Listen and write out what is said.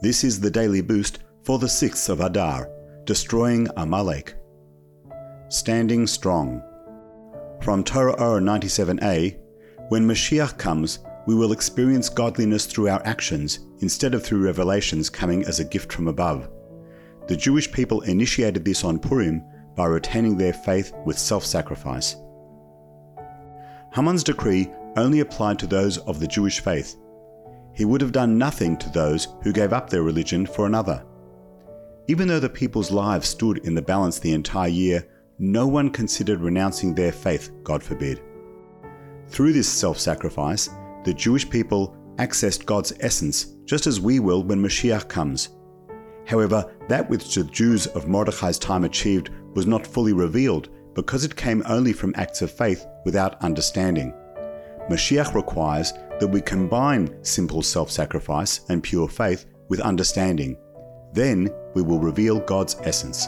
This is the daily boost for the 6th of Adar, destroying Amalek. Standing strong. From Torah 97a, when Mashiach comes, we will experience godliness through our actions instead of through revelations coming as a gift from above. The Jewish people initiated this on Purim by retaining their faith with self sacrifice. Haman's decree only applied to those of the Jewish faith. He would have done nothing to those who gave up their religion for another. Even though the people's lives stood in the balance the entire year, no one considered renouncing their faith, God forbid. Through this self sacrifice, the Jewish people accessed God's essence just as we will when Mashiach comes. However, that which the Jews of Mordecai's time achieved was not fully revealed because it came only from acts of faith without understanding. Mashiach requires that we combine simple self sacrifice and pure faith with understanding. Then we will reveal God's essence.